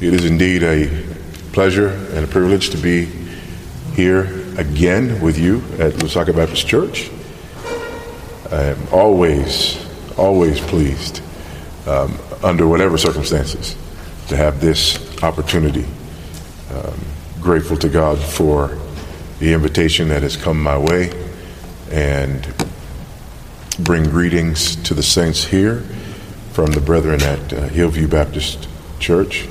It is indeed a pleasure and a privilege to be here again with you at Lusaka Baptist Church. I am always, always pleased, um, under whatever circumstances, to have this opportunity. Um, grateful to God for the invitation that has come my way and bring greetings to the saints here from the brethren at uh, Hillview Baptist Church.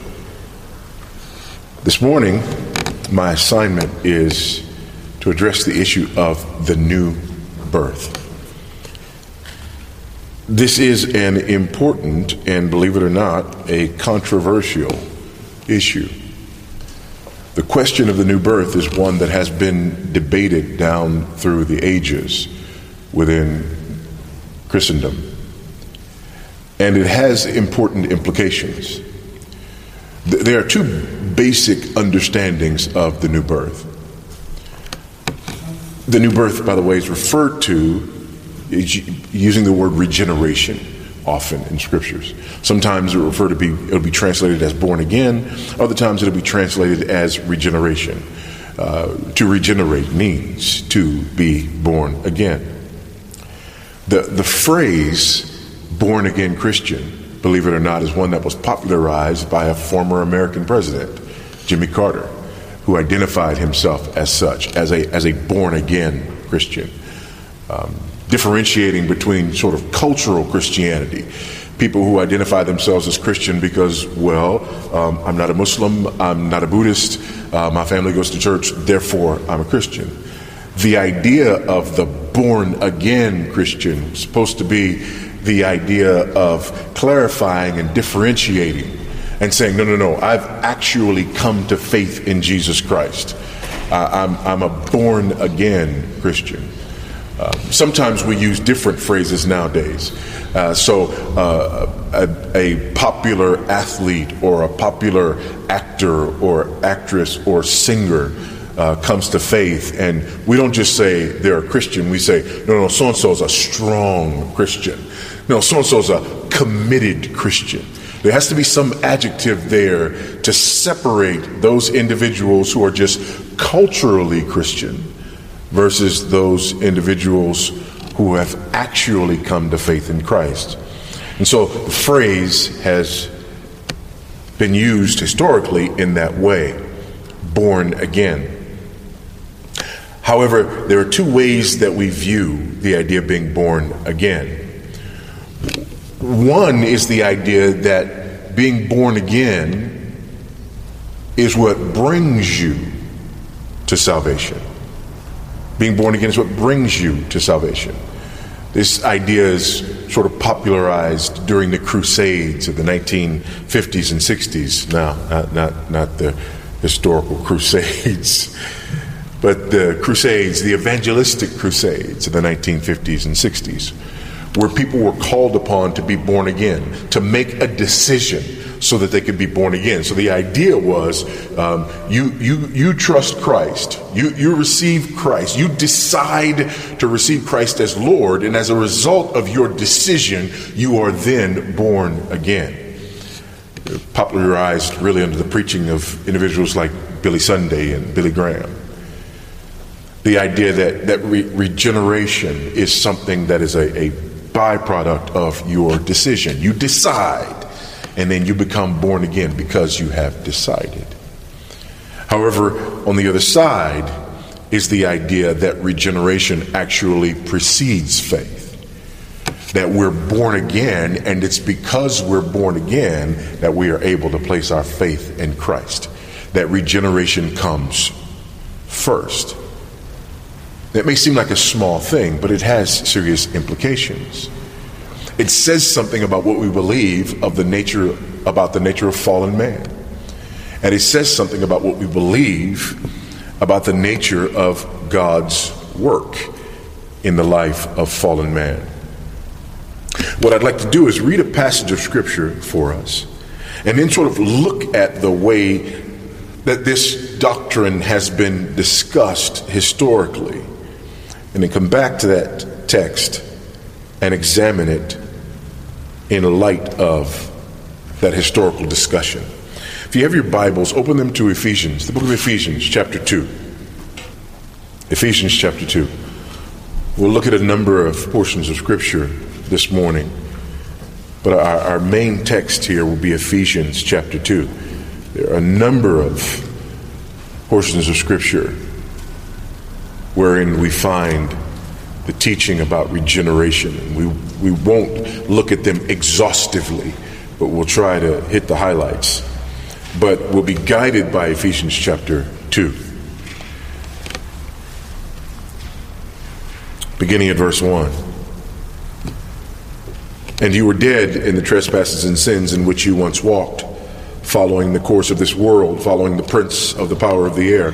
This morning, my assignment is to address the issue of the new birth. This is an important and, believe it or not, a controversial issue. The question of the new birth is one that has been debated down through the ages within Christendom. And it has important implications. There are two basic understandings of the new birth. The new birth, by the way, is referred to using the word regeneration often in scriptures. Sometimes it will refer to be it'll be translated as born again. Other times it'll be translated as regeneration. Uh, to regenerate means to be born again. The the phrase "born again Christian" believe it or not, is one that was popularized by a former American president, Jimmy Carter, who identified himself as such, as a, as a born again Christian, um, differentiating between sort of cultural Christianity. People who identify themselves as Christian because, well, um, I'm not a Muslim, I'm not a Buddhist, uh, my family goes to church, therefore I'm a Christian. The idea of the born again Christian supposed to be the idea of clarifying and differentiating and saying, no, no, no, I've actually come to faith in Jesus Christ. Uh, I'm, I'm a born again Christian. Uh, sometimes we use different phrases nowadays. Uh, so, uh, a, a, popular athlete or a popular actor or actress or singer uh, comes to faith, and we don't just say they're a Christian, we say, no, no, so and so is a strong Christian. No, so and so is a committed Christian. There has to be some adjective there to separate those individuals who are just culturally Christian versus those individuals who have actually come to faith in Christ. And so the phrase has been used historically in that way born again. However, there are two ways that we view the idea of being born again. One is the idea that being born again is what brings you to salvation. Being born again is what brings you to salvation. This idea is sort of popularized during the Crusades of the 1950s and 60s. Now, not, not, not the historical Crusades, but the Crusades, the evangelistic Crusades of the 1950s and 60s where people were called upon to be born again, to make a decision so that they could be born again. So the idea was um, you, you, you trust Christ, you, you receive Christ, you decide to receive Christ as Lord, and as a result of your decision, you are then born again. Popularized really under the preaching of individuals like Billy Sunday and Billy Graham the idea that, that re- regeneration is something that is a, a byproduct of your decision. You decide, and then you become born again because you have decided. However, on the other side is the idea that regeneration actually precedes faith. That we're born again, and it's because we're born again that we are able to place our faith in Christ. That regeneration comes first. It may seem like a small thing, but it has serious implications. It says something about what we believe of the nature about the nature of fallen man. And it says something about what we believe about the nature of God's work in the life of fallen man. What I'd like to do is read a passage of scripture for us and then sort of look at the way that this doctrine has been discussed historically and then come back to that text and examine it in light of that historical discussion. If you have your Bibles, open them to Ephesians, the book of Ephesians, chapter 2. Ephesians chapter 2. We'll look at a number of portions of Scripture this morning, but our, our main text here will be Ephesians chapter 2. There are a number of portions of Scripture wherein we find the teaching about regeneration. We, we won't look at them exhaustively, but we'll try to hit the highlights but we'll be guided by Ephesians chapter 2. Beginning at verse 1. And you were dead in the trespasses and sins in which you once walked, following the course of this world, following the prince of the power of the air,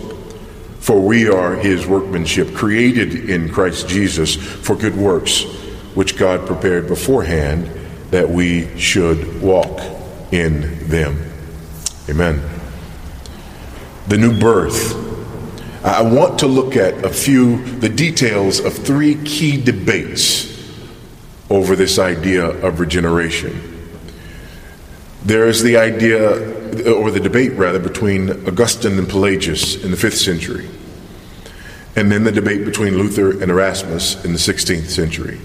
For we are his workmanship, created in Christ Jesus for good works, which God prepared beforehand that we should walk in them. Amen. The new birth. I want to look at a few, the details of three key debates over this idea of regeneration. There is the idea or the debate rather, between Augustine and Pelagius in the 5th century, and then the debate between Luther and Erasmus in the 16th century.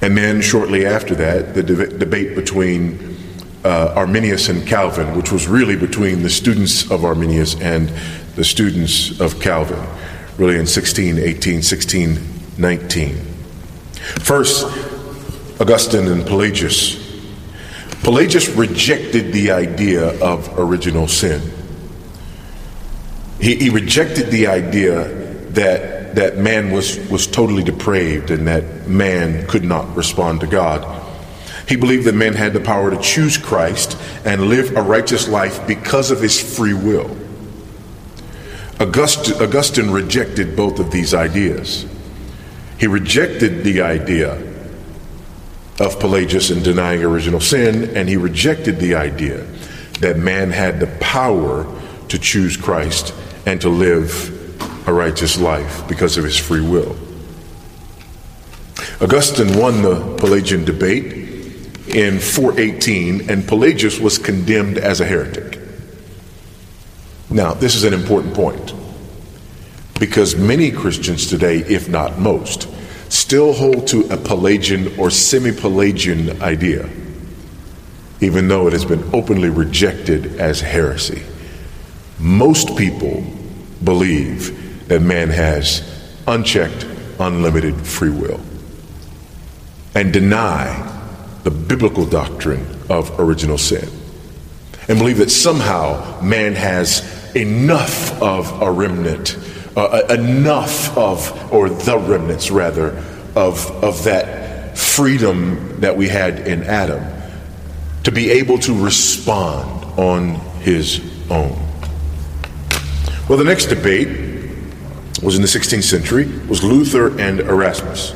And then shortly after that, the de- debate between uh, Arminius and Calvin, which was really between the students of Arminius and the students of Calvin, really in 1618, 1619. First, Augustine and Pelagius Pelagius rejected the idea of original sin. He, he, rejected the idea that, that man was, was totally depraved and that man could not respond to God. He believed that man had the power to choose Christ and live a righteous life because of his free will. August, Augustine rejected both of these ideas. He rejected the idea of Pelagius in denying original sin, and he rejected the idea that man had the power to choose Christ and to live a righteous life because of his free will. Augustine won the Pelagian debate in 418, and Pelagius was condemned as a heretic. Now, this is an important point because many Christians today, if not most, still hold to a Pelagian or semi Pelagian idea, even though it has been openly rejected as heresy. Most people believe that man has unchecked, unlimited free will and deny the biblical doctrine of original sin and believe that somehow man has enough of a remnant uh, enough of, or the remnants rather, of, of that freedom that we had in Adam to be able to respond on his own. Well, the next debate was in the 16th century, was Luther and Erasmus.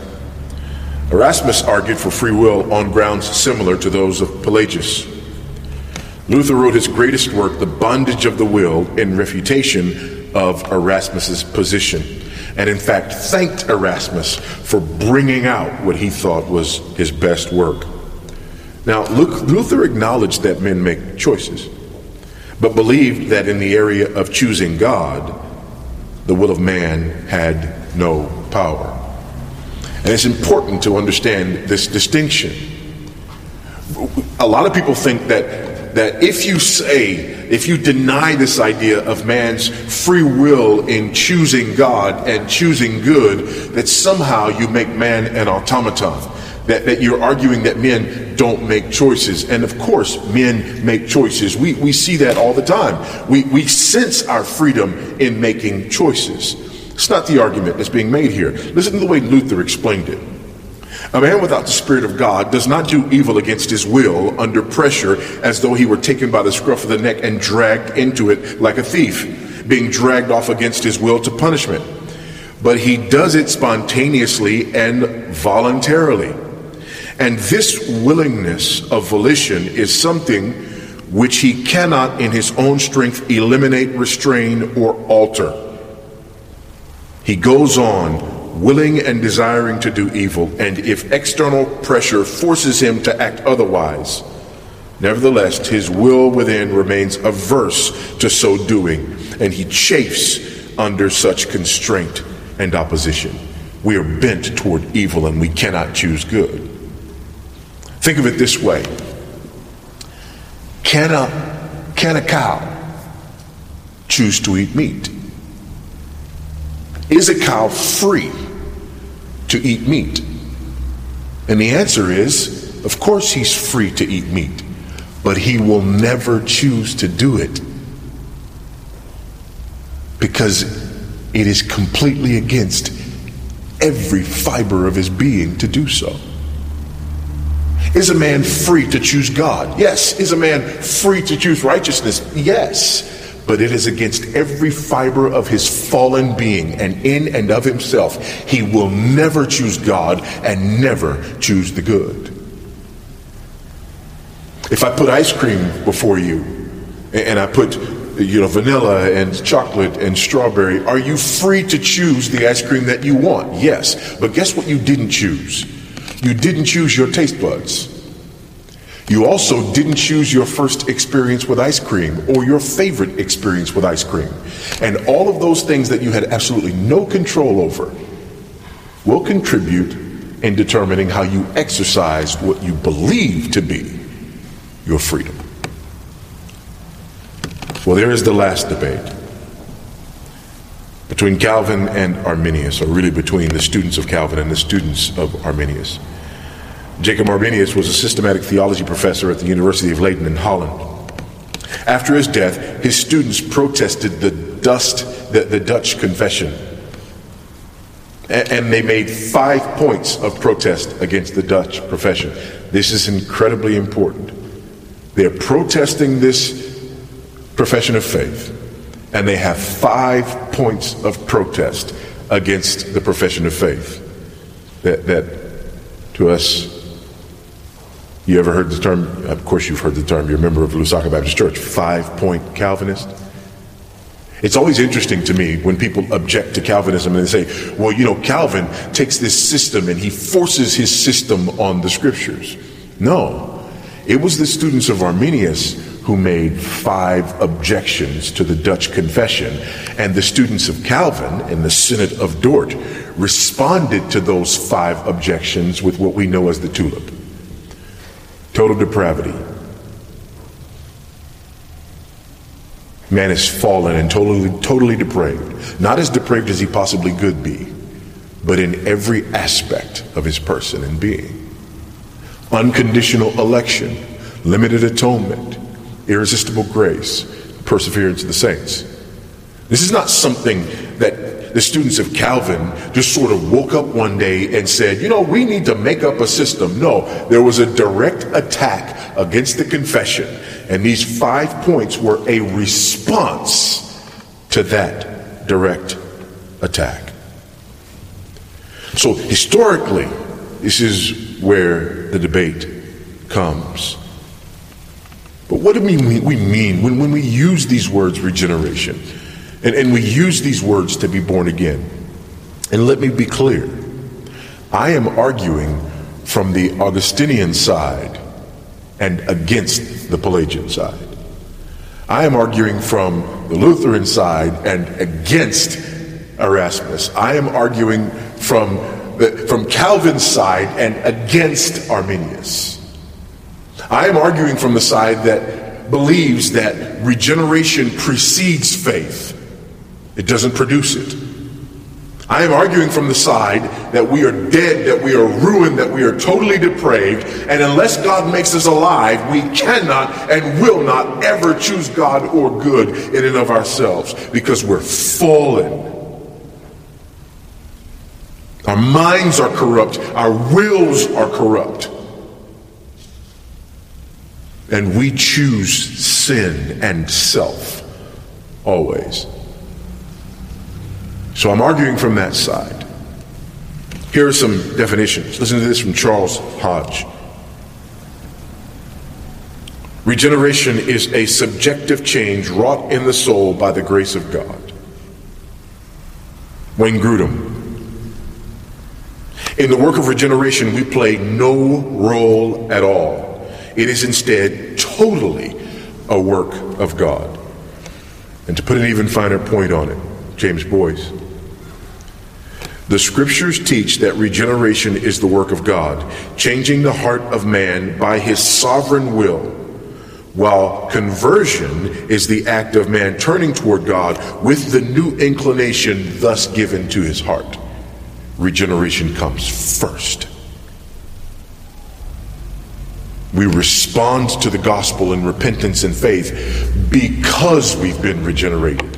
Erasmus argued for free will on grounds similar to those of Pelagius. Luther wrote his greatest work, The Bondage of the Will, in refutation of Erasmus's position, and in fact thanked Erasmus for bringing out what he thought was his best work. Now, Luther acknowledged that men make choices, but believed that in the area of choosing God, the will of man had no power. And it's important to understand this distinction. A lot of people think that that if you say, if you deny this idea of man's free will in choosing God and choosing good, that somehow you make man an automaton. That, that you're arguing that men don't make choices. And of course, men make choices. We, we see that all the time. We, we sense our freedom in making choices. It's not the argument that's being made here. Listen to the way Luther explained it. A man without the Spirit of God does not do evil against his will under pressure as though he were taken by the scruff of the neck and dragged into it like a thief, being dragged off against his will to punishment. But he does it spontaneously and voluntarily. And this willingness of volition is something which he cannot in his own strength eliminate, restrain, or alter. He goes on willing and desiring to do evil, and if external pressure forces him to act otherwise, nevertheless his will within remains averse to so doing, and he chafes under such constraint and opposition. We are bent toward evil and we cannot choose good. Think of it this way Can a, can a cow choose to eat meat? Is a cow free to eat meat? And the answer is, of course, he's free to eat meat, but he will never choose to do it because it is completely against every fiber of his being to do so. Is a man free to choose God? Yes. Is a man free to choose righteousness? Yes but it is against every fiber of his fallen being and in and of himself. He will never choose God and never choose the good. If I put ice cream before you and I put you know vanilla and chocolate and strawberry, are you free to choose the ice cream that you want? Yes. But guess what you didn't choose? You didn't choose your taste buds. You also didn't choose your first experience with ice cream or your favorite experience with ice cream. And all of those things that you had absolutely no control over will contribute in determining how you exercise what you believe to be your freedom. Well, there is the last debate between Calvin and Arminius, or really between the students of Calvin and the students of Arminius. Jacob Arminius was a systematic theology professor at the University of Leiden in Holland. After his death, his students protested the dust, the, the Dutch confession. And they made five points of protest against the Dutch profession. This is incredibly important. They're protesting this profession of faith, and they have five points of protest against the profession of faith that, that to us you ever heard the term? Of course, you've heard the term. You're a member of Lusaka Baptist Church, five point Calvinist. It's always interesting to me when people object to Calvinism and they say, well, you know, Calvin takes this system and he forces his system on the scriptures. No, it was the students of Arminius who made five objections to the Dutch confession, and the students of Calvin in the Synod of Dort responded to those five objections with what we know as the tulip total depravity. Man is fallen and totally, totally depraved. Not as depraved as he possibly could be, but in every aspect of his person and being. Unconditional election, limited atonement, irresistible grace, perseverance of the saints. This is not something the students of Calvin just sort of woke up one day and said, you know, we need to make up a system. No, there was a direct attack against the confession. And these five points were a response to that direct attack. So historically, this is where the debate comes. But what do we mean, when we use these words regeneration? And, and we use these words to be born again. And let me be clear I am arguing from the Augustinian side and against the Pelagian side. I am arguing from the Lutheran side and against Erasmus. I am arguing from, the, from Calvin's side and against Arminius. I am arguing from the side that believes that regeneration precedes faith, it doesn't produce it. I am arguing from the side that we are dead, that we are ruined, that we are totally depraved, and unless God makes us alive, we cannot and will not ever choose God or good in and of ourselves because we're fallen. Our minds are corrupt, our wills are corrupt. And we choose sin and self always. So I'm arguing from that side. Here are some definitions. Listen to this from Charles Hodge. Regeneration is a subjective change wrought in the soul by the grace of God. Wayne Grudem. In the work of regeneration, we play no role at all. It is instead totally a work of God. And to put an even finer point on it, James Boice. The scriptures teach that regeneration is the work of God, changing the heart of man by his sovereign will, while conversion is the act of man turning toward God with the new inclination thus given to his heart. Regeneration comes first. We respond to the gospel in repentance and faith because we've been regenerated,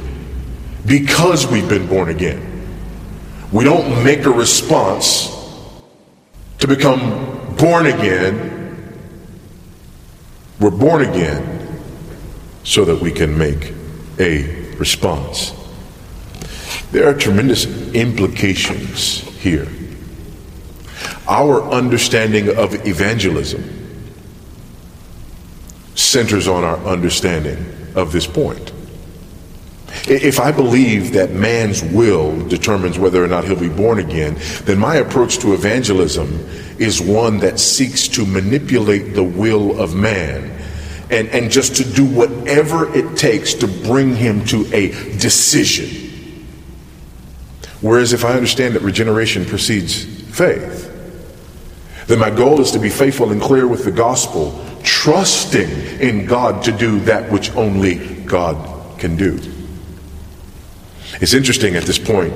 because we've been born again. We don't make a response to become born again. We're born again so that we can make a response. There are tremendous implications here. Our understanding of evangelism centers on our understanding of this point. If I believe that man's will determines whether or not he'll be born again, then my approach to evangelism is one that seeks to manipulate the will of man and, and just to do whatever it takes to bring him to a decision. Whereas if I understand that regeneration precedes faith, then my goal is to be faithful and clear with the gospel, trusting in God to do that which only God can do. It's interesting at this point,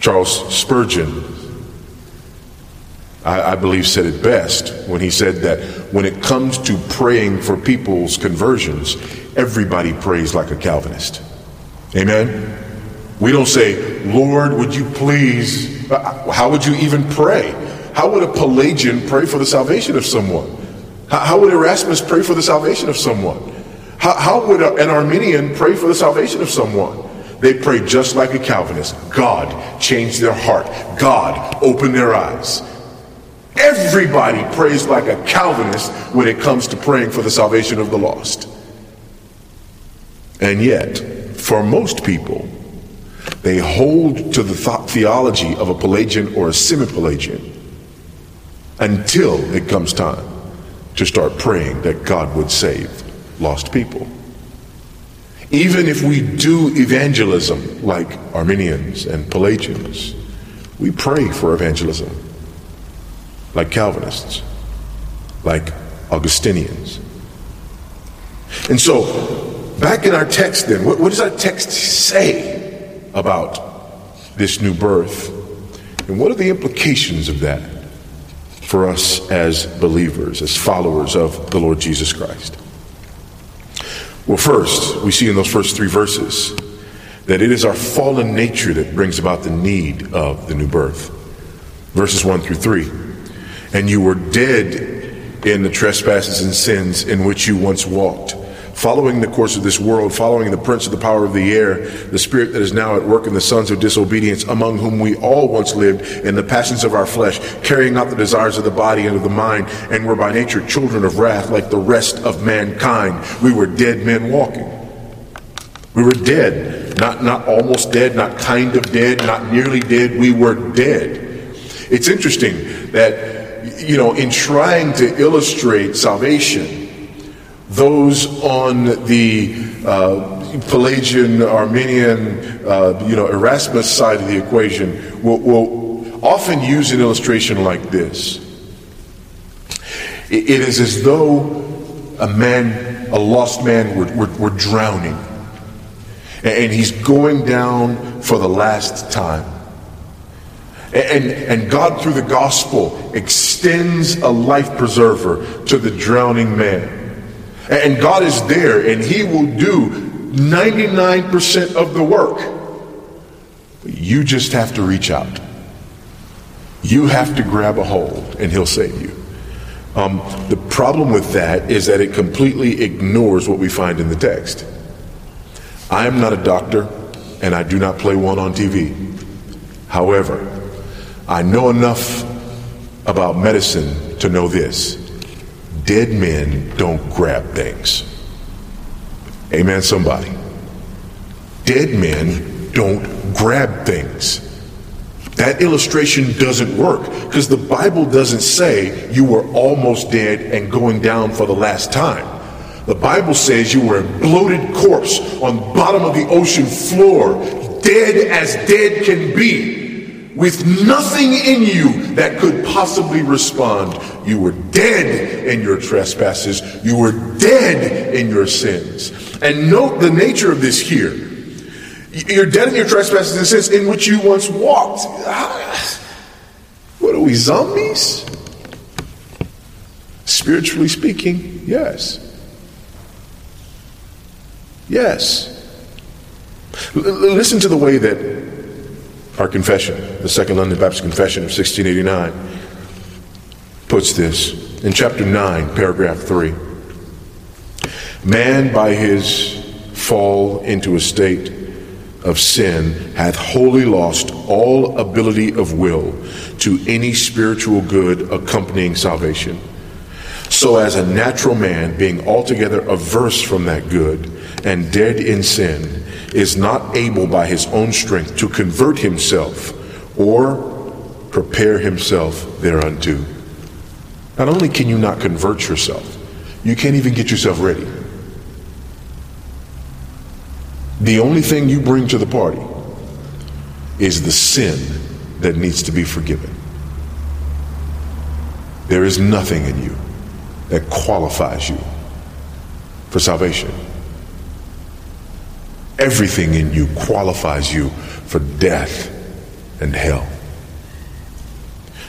Charles Spurgeon, I, I, believe, said it best when he said that when it comes to praying for people's conversions, everybody prays like a Calvinist. Amen? We don't say, Lord, would you please? Uh, how would you even pray? How would a Pelagian pray for the salvation of someone? How would Erasmus pray for the salvation of someone? How, how would an Arminian pray for the salvation of someone? They prayed just like a Calvinist. God changed their heart. God opened their eyes. Everybody prays like a Calvinist when it comes to praying for the salvation of the lost. And yet, for most people, they hold to the th- theology of a Pelagian or a semi Pelagian until it comes time to start praying that God would save lost people. Even if we do evangelism like Arminians and Pelagians, we pray for evangelism like Calvinists, like Augustinians. And so, back in our text, then, what, what does our text say about this new birth? And what are the implications of that for us as believers, as followers of the Lord Jesus Christ? Well, first, we see in those first three verses that it is our fallen nature that brings about the need of the new birth. Verses 1 through 3. And you were dead in the trespasses and sins in which you once walked following the course of this world, following the prince of the power of the air, the spirit that is now at work in the sons of disobedience, among whom we all once lived in the passions of our flesh, carrying out the desires of the body and of the mind, and were by nature children of wrath like the rest of mankind. We were dead men walking. We were dead, not, not almost dead, not kind of dead, not nearly dead. We were dead. It's interesting that, you know, in trying to illustrate salvation, those on the uh, Pelagian, Arminian, uh, you know, Erasmus side of the equation will, will often use an illustration like this. It is as though a man a lost man were, were, were drowning. And he's going down for the last time. And, and God, through the gospel, extends a life preserver to the drowning man. And God is there, and He will do 99% of the work. You just have to reach out. You have to grab a hold, and He'll save you. Um, the problem with that is that it completely ignores what we find in the text. I am not a doctor, and I do not play one on TV. However, I know enough about medicine to know this dead men don't grab things. Amen, somebody. Dead men don't grab things. That illustration doesn't work because the Bible doesn't say you were almost dead and going down for the last time. The Bible says you were a bloated corpse on the bottom of the ocean floor, dead as dead can be, with nothing in you that could possibly respond. You were dead in your trespasses. You were dead in your sins. And note the nature of this here. You're dead in your trespasses and sins in which you once walked. Ah, what are we, zombies? Spiritually speaking, yes. Yes. L- listen to the way that our confession, the Second London Baptist Confession of 1689, puts this in chapter 9, paragraph 3. Man, by his fall into a state of sin, hath wholly lost all ability of will to any spiritual good accompanying salvation. So, as a natural man, being altogether averse from that good and dead in sin, is not able by his own strength to convert himself or prepare himself thereunto. Not only can you not convert yourself, you can't even get yourself ready. The only thing you bring to the party is the sin that needs to be forgiven. There is nothing in you that qualifies you for salvation. Everything in you qualifies you for death and hell.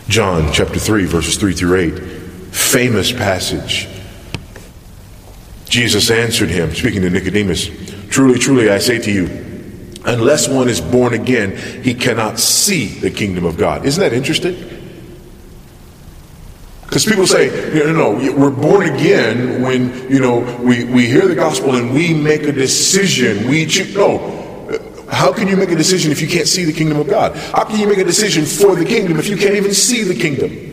John chapter 3, verses 3 through 8, famous passage. Jesus answered him, speaking to Nicodemus, Truly, truly, I say to you, unless one is born again, he cannot see the kingdom of God. Isn't that interesting? Because people say, know, no, we're born again when, you know, we, we hear the gospel and we make a decision. We choose. No. How can you make a decision if you can't see the kingdom of God? How can you make a decision for the kingdom if you can't even see the kingdom?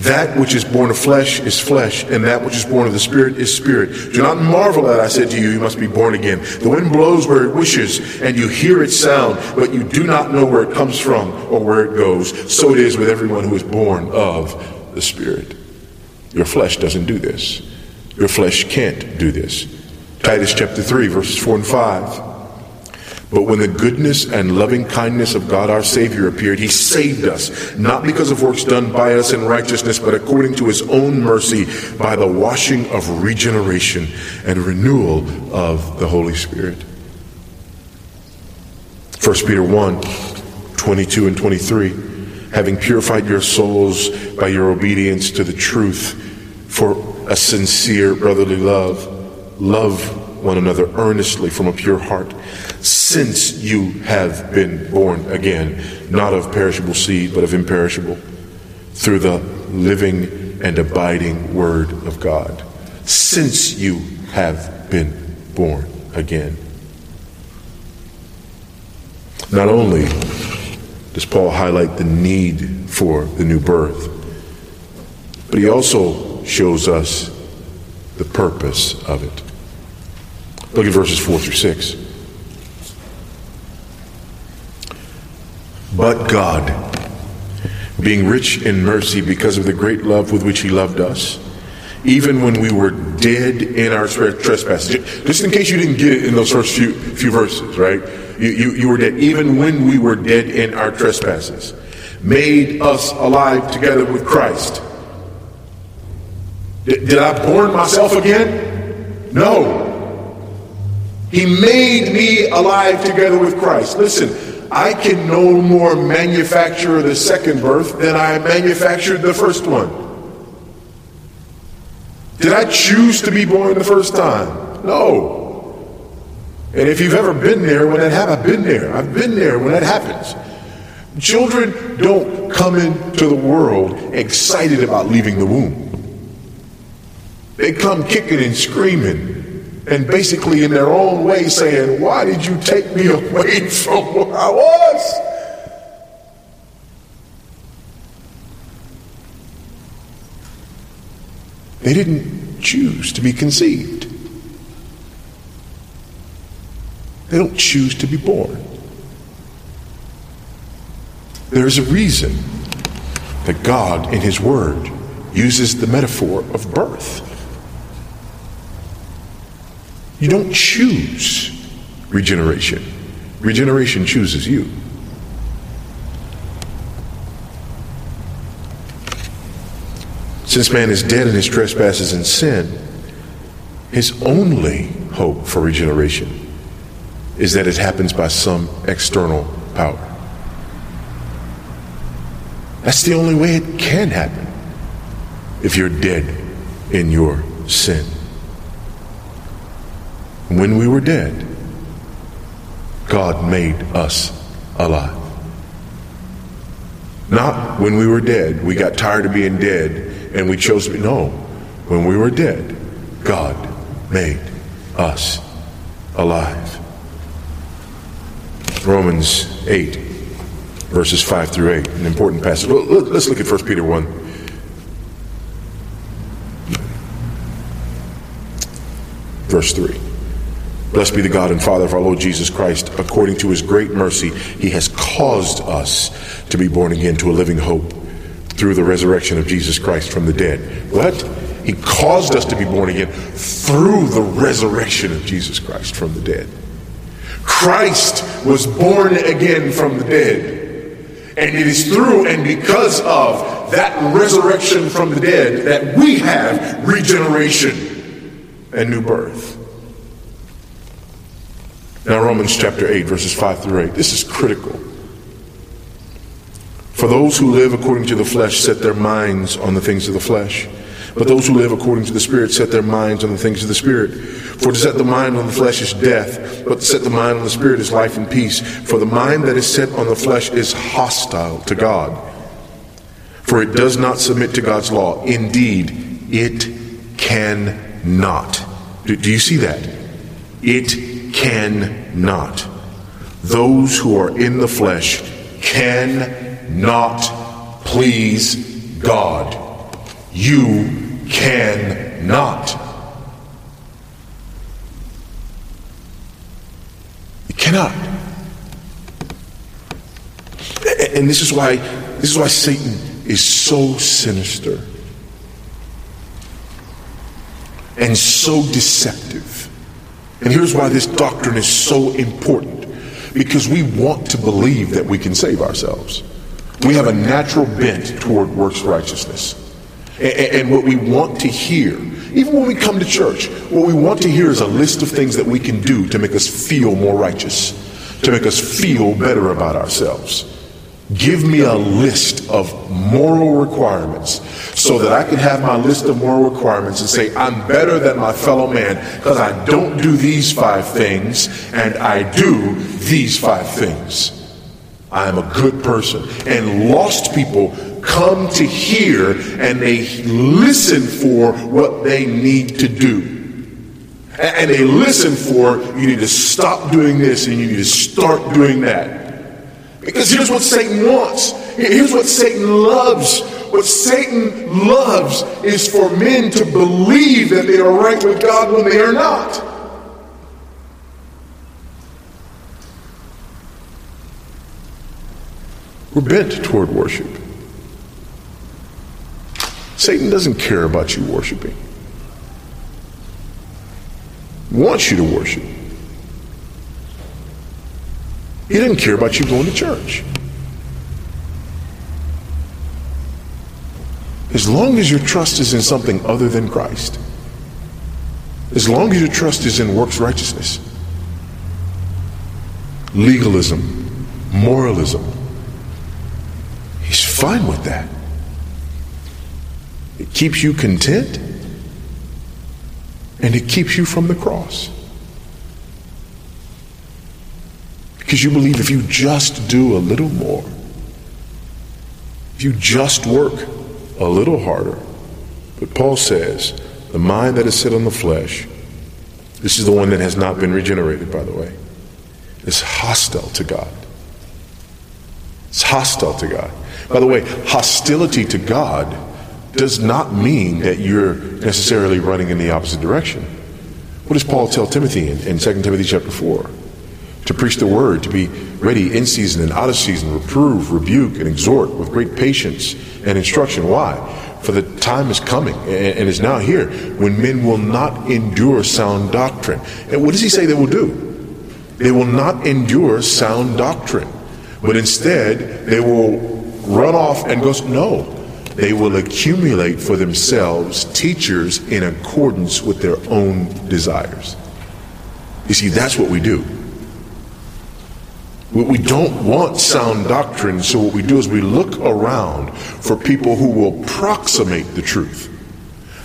That which is born of flesh is flesh, and that which is born of the Spirit is spirit. Do not marvel at I said to you, you must be born again. The wind blows where it wishes, and you hear its sound, but you do not know where it comes from or where it goes. So it is with everyone who is born of the Spirit. Your flesh doesn't do this. Your flesh can't do this. Titus chapter 3, verses 4 and 5. But when the goodness and loving kindness of God our Savior appeared, He saved us, not because of works done by us in righteousness, but according to His own mercy, by the washing of regeneration and renewal of the Holy Spirit. 1 Peter 1 22 and 23. Having purified your souls by your obedience to the truth for a sincere brotherly love, love one another earnestly from a pure heart, since you have been born again, not of perishable seed, but of imperishable, through the living and abiding Word of God. Since you have been born again. Not only does Paul highlight the need for the new birth, but he also shows us the purpose of it. Look at verses 4 through 6. But God, being rich in mercy because of the great love with which He loved us, even when we were dead in our trespasses. Just in case you didn't get it in those first few, few verses, right? You, you, you were dead, even when we were dead in our trespasses. Made us alive together with Christ. Did, did I born myself again? No. He made me alive together with Christ. Listen, I can no more manufacture the second birth than I manufactured the first one. Did I choose to be born the first time? No. And if you've ever been there when that happened, I've been there. I've been there when that happens. Children don't come into the world excited about leaving the womb. They come kicking and screaming and basically in their own way saying, Why did you take me away from where I was? They didn't choose to be conceived. They don't choose to be born. There's a reason that God, in His Word, uses the metaphor of birth. You don't choose regeneration, regeneration chooses you. Since man is dead in his trespasses and sin, his only hope for regeneration is that it happens by some external power. That's the only way it can happen if you're dead in your sin. When we were dead, God made us alive. Not when we were dead, we got tired of being dead and we chose to be. No, when we were dead, God made us alive. Romans 8, verses 5 through 8, an important passage. Let's look at 1 Peter 1. Verse 3. Blessed be the God and Father of our Lord Jesus Christ. According to his great mercy, he has caused us to be born again to a living hope through the resurrection of Jesus Christ from the dead. What? He caused us to be born again through the resurrection of Jesus Christ from the dead. Christ was born again from the dead. And it is through and because of that resurrection from the dead that we have regeneration and new birth. Now, Romans chapter 8, verses 5 through 8. This is critical. For those who live according to the flesh set their minds on the things of the flesh. But those who live according to the Spirit set their minds on the things of the Spirit. For to set the mind on the flesh is death, but to set the mind on the Spirit is life and peace. For the mind that is set on the flesh is hostile to God. For it does not submit to God's law. Indeed, it cannot. Do, do you see that? It cannot. Those who are in the flesh can not please God. You cannot. You cannot. And this is why this is why Satan is so sinister and so deceptive. And here's why this doctrine is so important because we want to believe that we can save ourselves. We have a natural bent toward works righteousness. And, what we want to hear, even when we come to church, what we want to hear is a list of things that we can do to make us feel more righteous, to make us feel better about ourselves. Give me a list of moral requirements so that I can have my list of moral requirements and say, I'm better than my fellow man because I don't do these five things and I do these five things. I am a good person. And lost people come to hear and they listen for what they need to do. And they listen for you need to stop doing this and you need to start doing that. Because here's what Satan wants. Here's what Satan loves. What Satan loves is for men to believe that they are right with God when they are not. We're bent toward worship. Satan doesn't care about you worshiping. Wants you to worship. He doesn't care about you going to church. As long as your trust is in something other than Christ, as long as your trust is in works righteousness, legalism, moralism, he's fine with that. It keeps you content and it keeps you from the cross. Because you believe if you just do a little more, if you just work a little harder, but Paul says, the mind that is set on the flesh, this is the one that has not been regenerated, by the way, is hostile to God. It's hostile to God. By the way, hostility to God does not mean that you're necessarily running in the opposite direction. What does Paul tell Timothy in, in 2 Timothy chapter 4? To preach the word, to be ready in season and out of season, reprove, rebuke, and exhort with great patience and instruction. Why? For the time is coming and is now here when men will not endure sound doctrine. And what does he say they will do? They will not endure sound doctrine, but instead they will run off and go, no, they will accumulate for themselves teachers in accordance with their own desires. You see, that's what we do. We don't want sound doctrine, so what we do is we look around for people who will approximate the truth.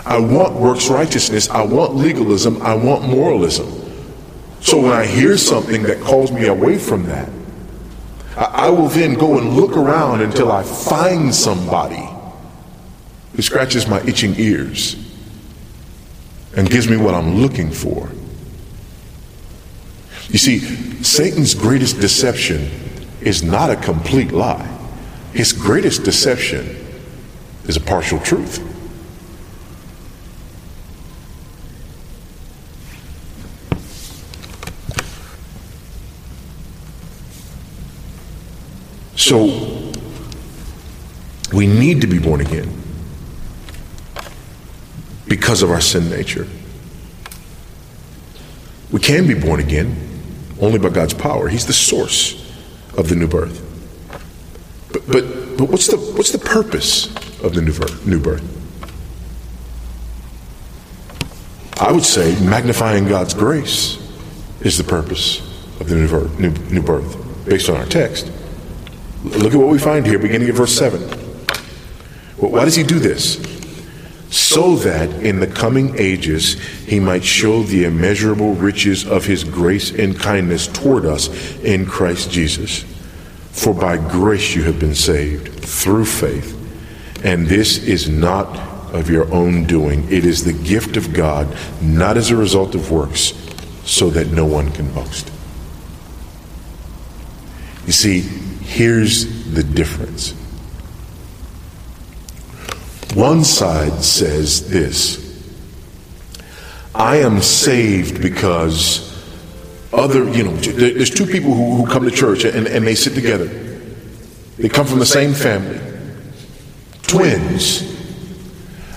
I want works righteousness, I want legalism, I want moralism. So when I hear something that calls me away from that, I will then go and look around until I find somebody who scratches my itching ears and gives me what I'm looking for. You see, Satan's greatest deception is not a complete lie. His greatest deception is a partial truth. So, we need to be born again because of our sin nature. We can be born again only by God's power. He's the source of the new birth. But, but, but what's, the, what's the purpose of the new birth, new birth? I would say magnifying God's grace is the purpose of the new new birth based on our text. Look at what we find here, beginning at verse 7. Why does he do this? So that in the coming ages he might show the immeasurable riches of his grace and kindness toward us in Christ Jesus. For by grace you have been saved through faith, and this is not of your own doing. It is the gift of God, not as a result of works, so that no one can boast. You see, here's the difference. One side says this I am saved because other, you know, there's two people who, who come to church and, and they sit together. They come from the same family, twins,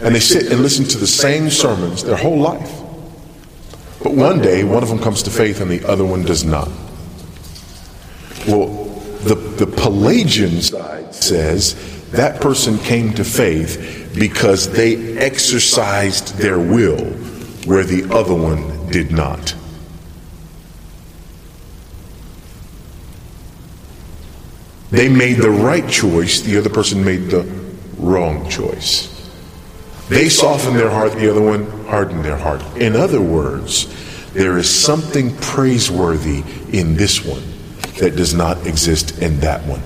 and they sit and listen to the same sermons their whole life. But one day, one of them comes to faith and the other one does not. Well, the, the Pelagian side says that person came to faith because they exercised their will where the other one did not. They made the right choice, the other person made the wrong choice. They softened their heart, the other one hardened their heart. In other words, there is something praiseworthy in this one that does not exist in that one.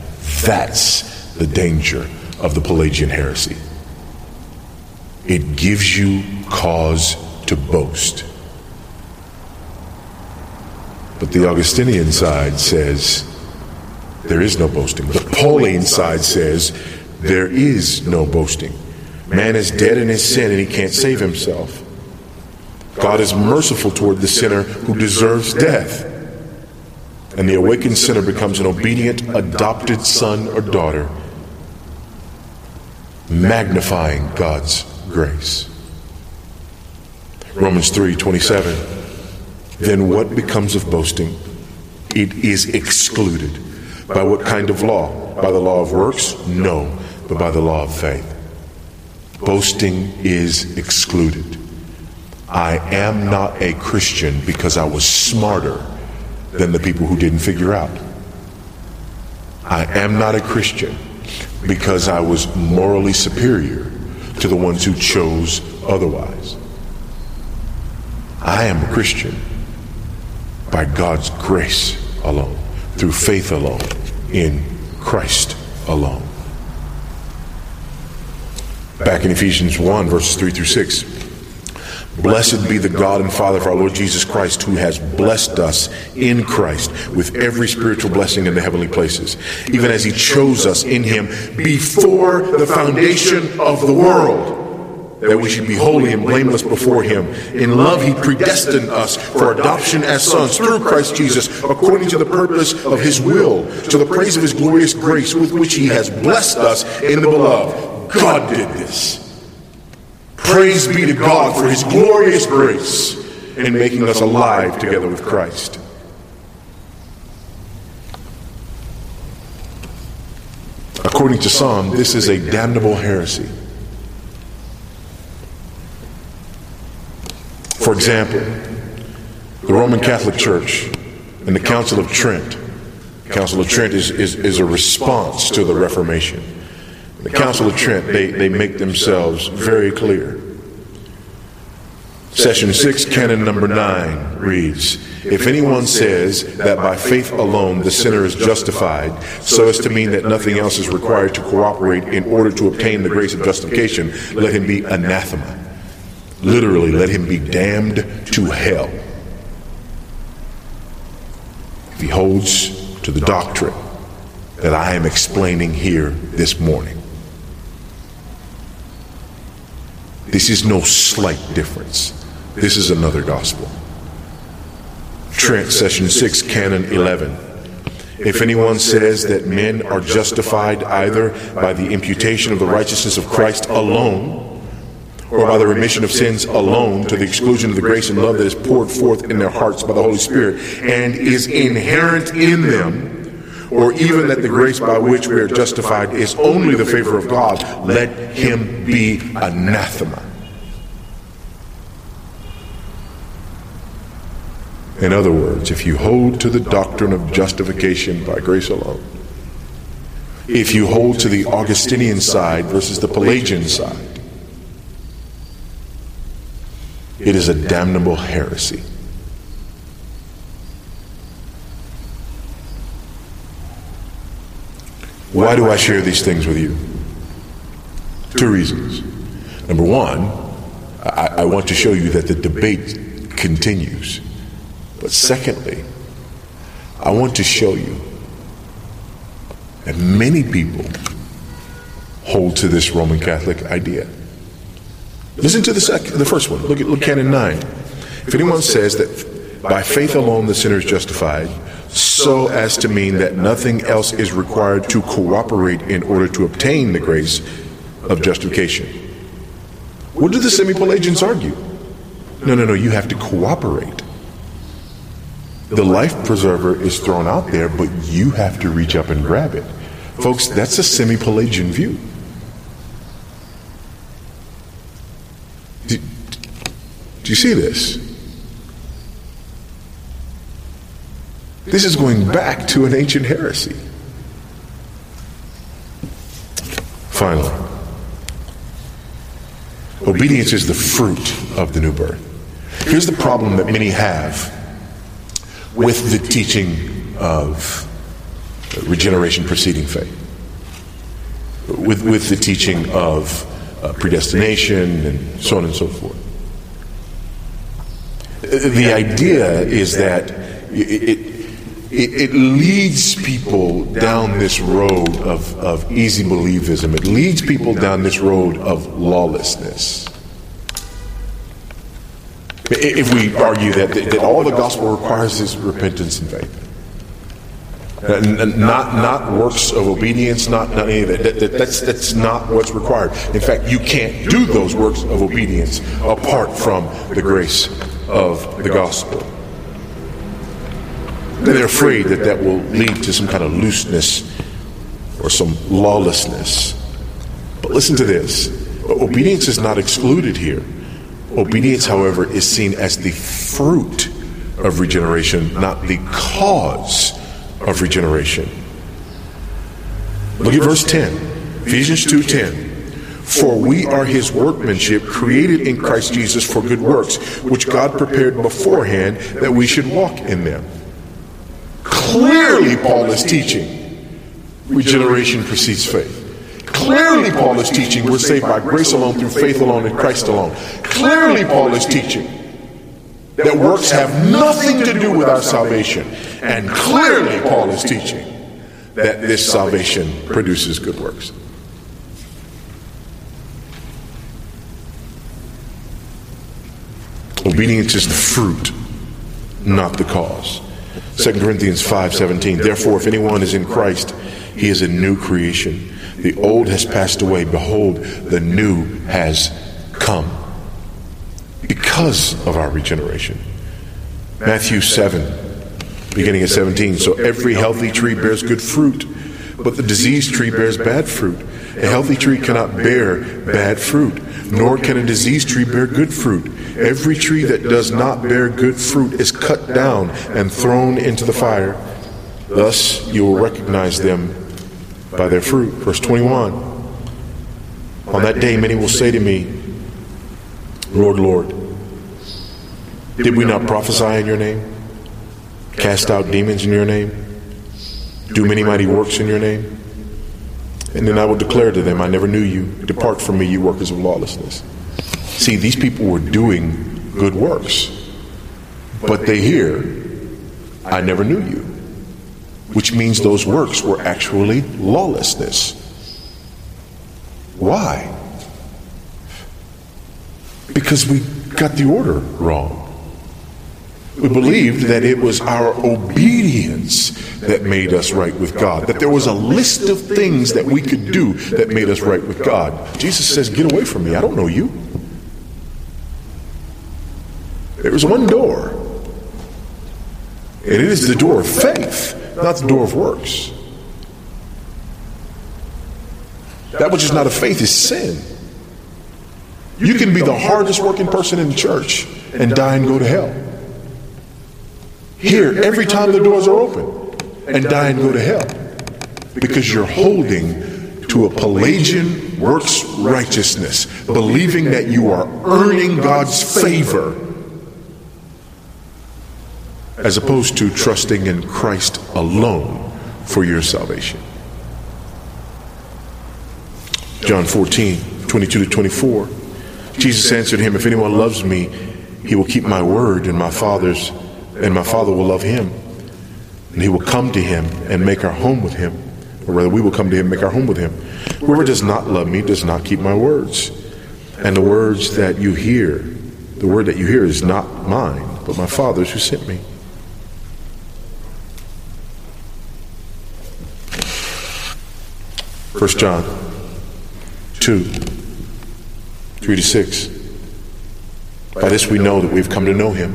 That's the danger of the Pelagian heresy it gives you cause to boast. But the Augustinian side says there is no boasting. The Pauline side says there is no boasting. Man is dead in his sin and he can't save himself. God is merciful toward the sinner who deserves death. And the awakened sinner becomes an obedient, adopted son or daughter, magnifying God's grace. Romans 3:27 then what becomes of boasting? It is excluded. By what kind of law? By the law of works? No, but by the law of faith. Boasting is excluded. I am not a Christian because I was smarter than the people who didn't figure out. I am not a Christian because I was morally superior to the ones who chose otherwise. I am a Christian by God's grace alone, through faith alone, in Christ alone. Back in Ephesians 1, verses 3 through 6. Blessed be the God and Father of our Lord Jesus Christ, who has blessed us in Christ with every spiritual blessing in the heavenly places, even as he chose us in him before the foundation of the world, that we should be holy and blameless before him. In love, he predestined us for adoption as sons through Christ Jesus, according to the purpose of his will, to the praise of his glorious grace with which he has blessed us in the beloved. God did this. Praise be to God for his glorious grace in making us alive together with Christ. According to some, this is a damnable heresy. For example, the Roman Catholic Church and the Council of Trent. Council of Trent is, is, is a response to the Reformation the Council of Trent, they, they make themselves very clear. Session 6, canon number 9 reads If anyone says that by faith alone the sinner is justified, so as to mean that nothing else is required to cooperate in order to obtain the grace of justification, let him be anathema. Literally, let him be damned to hell. If he holds to the doctrine that I am explaining here this morning. This is no slight difference. This is another gospel. Trent, session 6, canon 11. If anyone says that men are justified either by the imputation of the righteousness of Christ alone, or by the remission of sins alone, to the exclusion of the grace and love that is poured forth in their hearts by the Holy Spirit, and is inherent in them, or even that the grace by which we are justified is only the favor of God, let him be anathema. In other words, if you hold to the doctrine of justification by grace alone, if you hold to the Augustinian side versus the Pelagian side, it is a damnable heresy. Why do I share these things with you? Two reasons. Number one, I, I want to show you that the debate continues. But secondly, I want to show you that many people hold to this Roman Catholic idea. Listen to the the first one. Look at look canon nine. If anyone says that by faith alone the sinner is justified, so as to mean that nothing else is required to cooperate in order to obtain the grace of justification. What do the semi-Pelagians argue? No, no, no, you have to cooperate. The life preserver is thrown out there, but you have to reach up and grab it. Folks, that's a semi Pelagian view. Do, do you see this? This is going back to an ancient heresy. Finally, obedience is the fruit of the new birth. Here's the problem that many have with the teaching of regeneration preceding faith, with, with the teaching of uh, predestination and so on and so forth. The idea is that it, it, it, leads people down this road of, of easy believism. It leads people down this road of lawlessness. If we argue that, that all the gospel requires is repentance and faith. Not, not works of obedience, not, not any of that. That, that. That's, that's not what's required. In fact, you can't do those works of obedience apart from the grace of the gospel. They're afraid that that will lead to some kind of looseness or some lawlessness. But listen to this obedience is not excluded here. Obedience, however, is seen as the fruit of regeneration, not the cause of regeneration. Look at verse 10. Ephesians 2:10. For we are his workmanship, created in Christ Jesus for good works, which God prepared beforehand that we should walk in them. Clearly, Paul is teaching regeneration precedes faith. Clearly, Paul is teaching we're saved by grace alone, through faith alone, in Christ alone. Clearly, Paul is teaching that works have nothing to do with our salvation. And clearly, Paul is teaching that this salvation produces good works. Obedience is the fruit, not the cause. 2 Corinthians 5:17 Therefore if anyone is in Christ he is a new creation. The old has passed away. Behold the new has come. Because of our regeneration. Matthew 7 beginning at 17 so every healthy tree bears good fruit but the diseased tree bears bad fruit. A healthy tree cannot bear bad fruit nor can a diseased tree bear good fruit Every tree that does not bear good fruit is cut down and thrown into the fire. Thus you will recognize them by their fruit. Verse 21 On that day, many will say to me, Lord, Lord, did we not prophesy in your name? Cast out demons in your name? Do many mighty works in your name? And then I will declare to them, I never knew you. Depart from me, you workers of lawlessness. See, these people were doing good works, but they hear, I never knew you, which means those works were actually lawlessness. Why? Because we got the order wrong. We believed that it was our obedience that made us right with God, that there was a list of things that we could do that made us right with God. Jesus says, Get away from me. I don't know you. There is one door, and it is the door of faith, not the door of works. That which is not of faith is sin. You can be the hardest working person in the church and die and go to hell. Here, every time the doors are open, and die and go to hell because you're holding to a Pelagian works righteousness, believing that you are earning God's favor as opposed to trusting in Christ alone for your salvation. John 14, 22 to 24. Jesus answered him, If anyone loves me, he will keep my word, and my father's and my father will love him. And he will come to him and make our home with him. Or rather, we will come to him and make our home with him. Whoever does not love me does not keep my words. And the words that you hear, the word that you hear is not mine, but my Father's who sent me. First John 2, 3 to 6. By this we know that we've come to know him,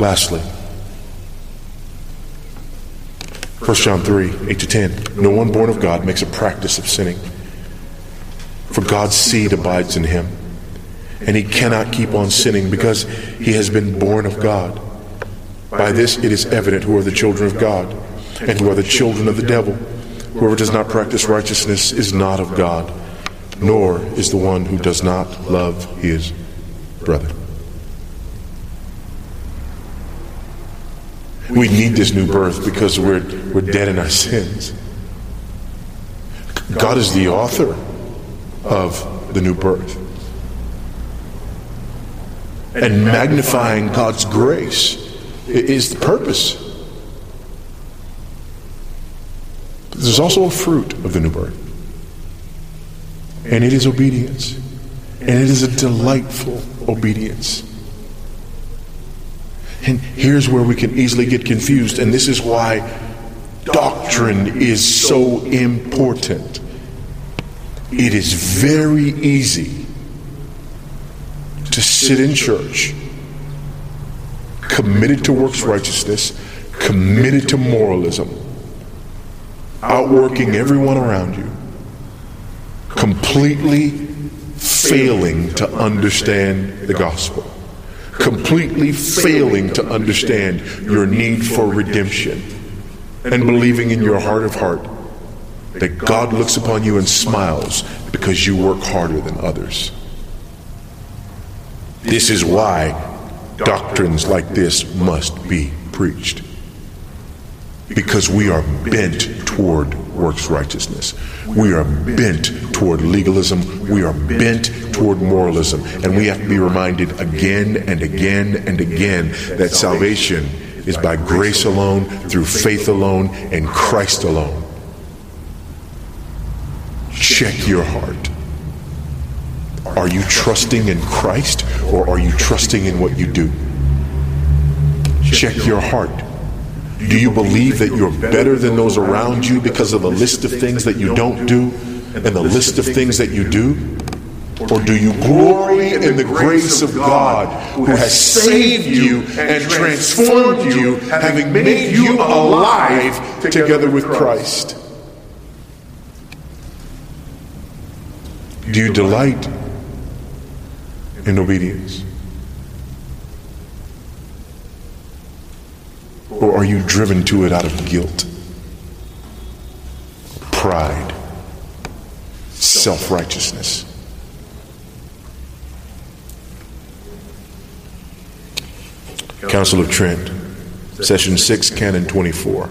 Lastly, 1 John 3 8 to 10. No one born of God makes a practice of sinning, for God's seed abides in him, and he cannot keep on sinning because he has been born of God. By this it is evident who are the children of God and who are the children of the devil. Whoever does not practice righteousness is not of God, nor is the one who does not love his brother. We need this new birth because we're, we're dead in our sins. God is the author of the new birth. and magnifying God's grace is the purpose. But there's also a fruit of the new birth, and it is obedience, and it is a delightful obedience. And here's where we can easily get confused, and this is why doctrine is so important. It is very easy to sit in church committed to works righteousness, committed to moralism, outworking everyone around you, completely failing to understand the gospel, completely failing to understand your need for redemption, and believing in your heart of heart that God looks upon you and smiles because you work harder than others. This is why doctrines like this must be preached. Because we are bent toward works righteousness. We are bent toward legalism. We are bent toward moralism. And we have to be reminded again and again and again that salvation is by grace alone, through faith alone, and Christ alone. Check your heart. Are you trusting in Christ or are you trusting in what you do? Check your heart. Do you believe that you're better than those around you because of the list of things that you don't do and the list of things that you do? Or do you glory in the grace of God who has saved you and transformed you, having made you alive together with Christ? Do you delight in obedience? Or are you driven to it out of guilt, pride, self righteousness? Council of Trent, Session 6, Canon 24.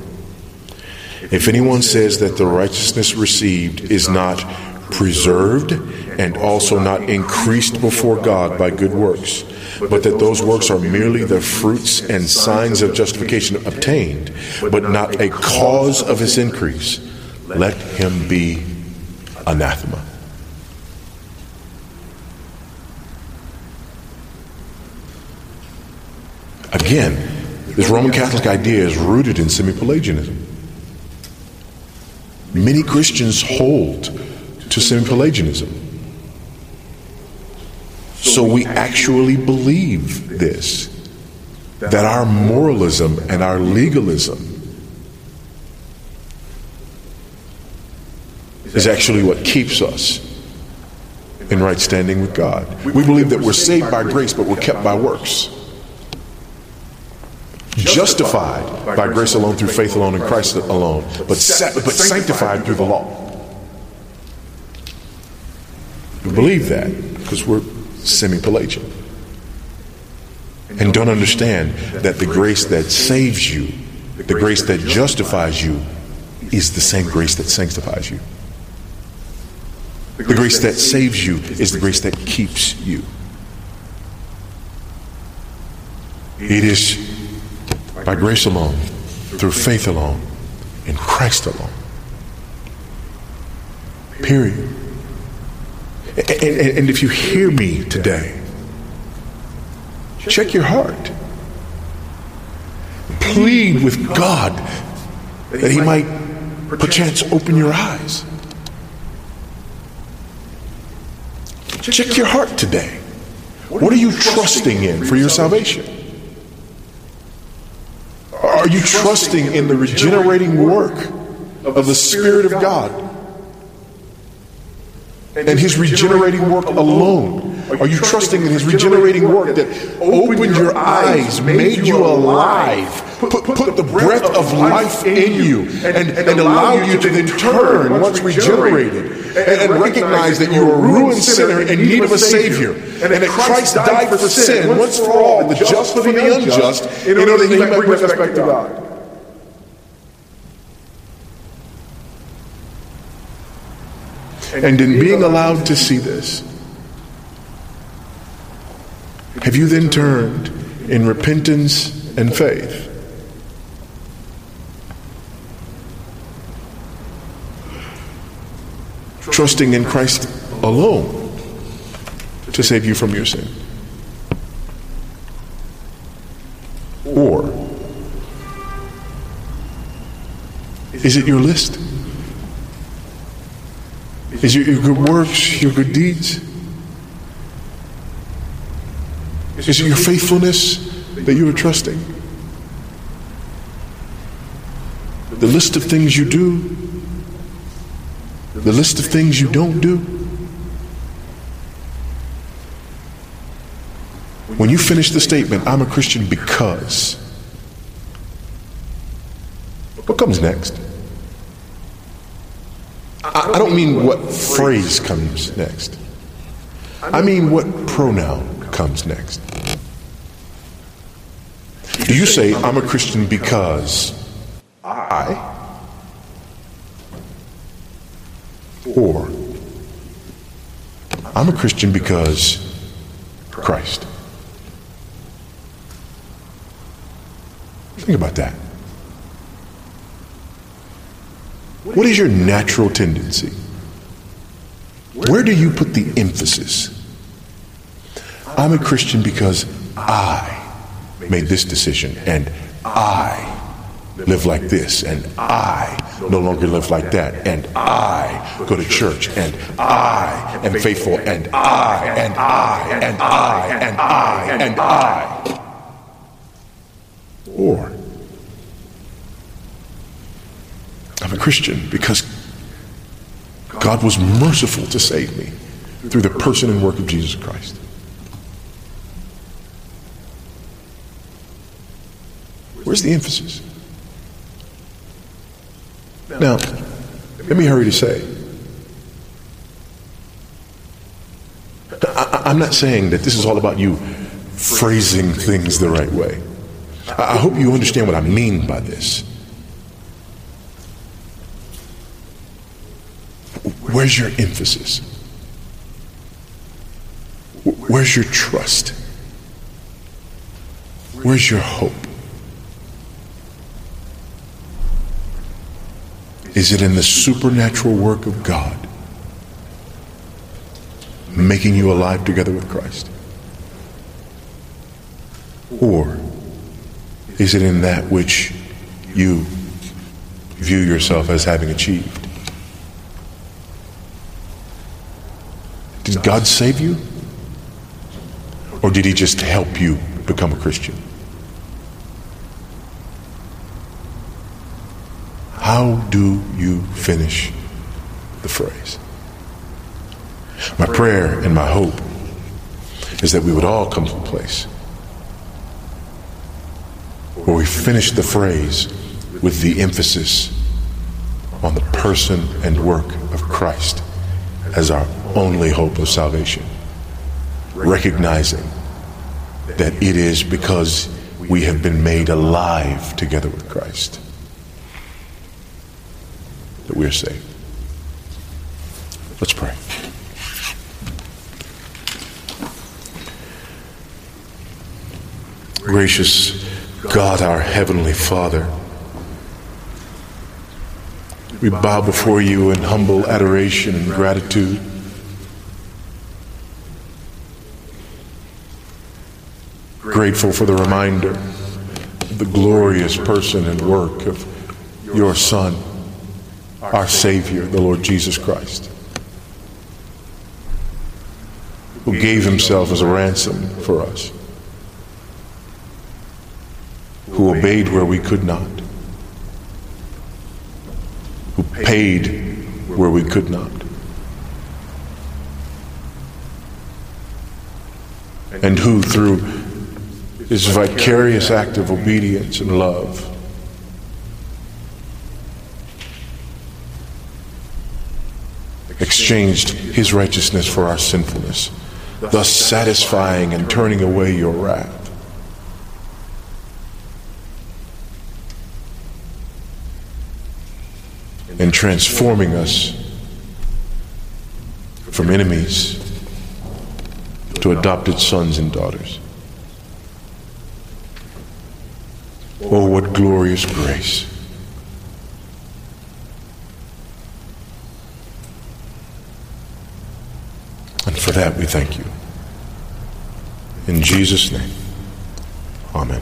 If anyone says that the righteousness received is not preserved and also not increased before God by good works, but that those works are merely the fruits and signs of justification obtained, but not a cause of its increase, let him be anathema. Again, this Roman Catholic idea is rooted in semi Pelagianism. Many Christians hold to semi Pelagianism. So we actually believe this that our moralism and our legalism is actually what keeps us in right standing with God. We believe that we're saved by grace, but we're kept by works. Justified by grace alone, through faith alone, in Christ alone, but, but sanctified through the law. We believe that because we're semi Pelagian. And don't understand that the grace that saves you, the grace that justifies you, is the same grace that sanctifies you. The grace that saves you is the grace that keeps you. It is by grace alone, through faith alone, in Christ alone. Period. And, and, if you hear me today, check your heart. Plead with God that He might perchance open your eyes. Check your heart today. What are you trusting in for your salvation? Are you trusting in the regenerating work of the Spirit of God and His regenerating work alone? Are you trusting in His regenerating work that opened your eyes, made you alive, put, put the breath of life in you, and, and allowed you to then turn once regenerated and, and recognize that you're a ruined sinner in need of a Savior, and that Christ died for sin. once for all, the just for the unjust, in order that He might bring us back to God? And in being allowed to see this, Have you then turned in repentance and faith? Trusting in Christ alone to save you from your sin? Or is it your list? Is it your good works, your good deeds? Is it your faithfulness that you are trusting? The list of things you do, the list of things you don't do. When you finish the statement, I'm a Christian because, what comes next? I, don't mean what phrase comes next. I mean what pronoun comes next. Do you say, I'm a Christian because I? Or, I'm a Christian because Christ? Think about that. What is your natural tendency? Where do you put the emphasis? I'm a Christian because I made this decision and I live like this and I no longer live like that and I go to church and I am faithful and I and I and I and I and I. Or I'm a Christian because God was merciful to save me through the person and work of Jesus Christ. Where's the emphasis? Now, let me hurry to say, I, am not saying that this is all about you phrasing things the right way. I hope you understand what I mean by this. Where's your emphasis? Where's your trust? Where's your hope? Is it in the supernatural work of God making you alive together with Christ? Or is it in that which you view yourself as having achieved? Did God save you? Or did he just help you become a Christian? How do you finish the phrase? My prayer and my hope is that we would all come to a place where we finish the phrase with the emphasis on the person and work of Christ as our only hope of salvation, recognizing that it is because we have been made alive together with Christ that we are saved. Let's pray. Gracious God, our Heavenly Father, we bow before you in humble adoration and gratitude. Grateful for the reminder the glorious person and work of your Son our Savior, the Lord Jesus Christ, who gave himself as a ransom for us, who obeyed where we could not, who paid where we could not. And who, through his vicarious act of obedience and love, exchanged his righteousness for our sinfulness, thus satisfying and turning away your wrath. And transforming us from enemies to adopted sons and daughters. Oh, what glorious grace. And for that we thank you. In Jesus' name, amen.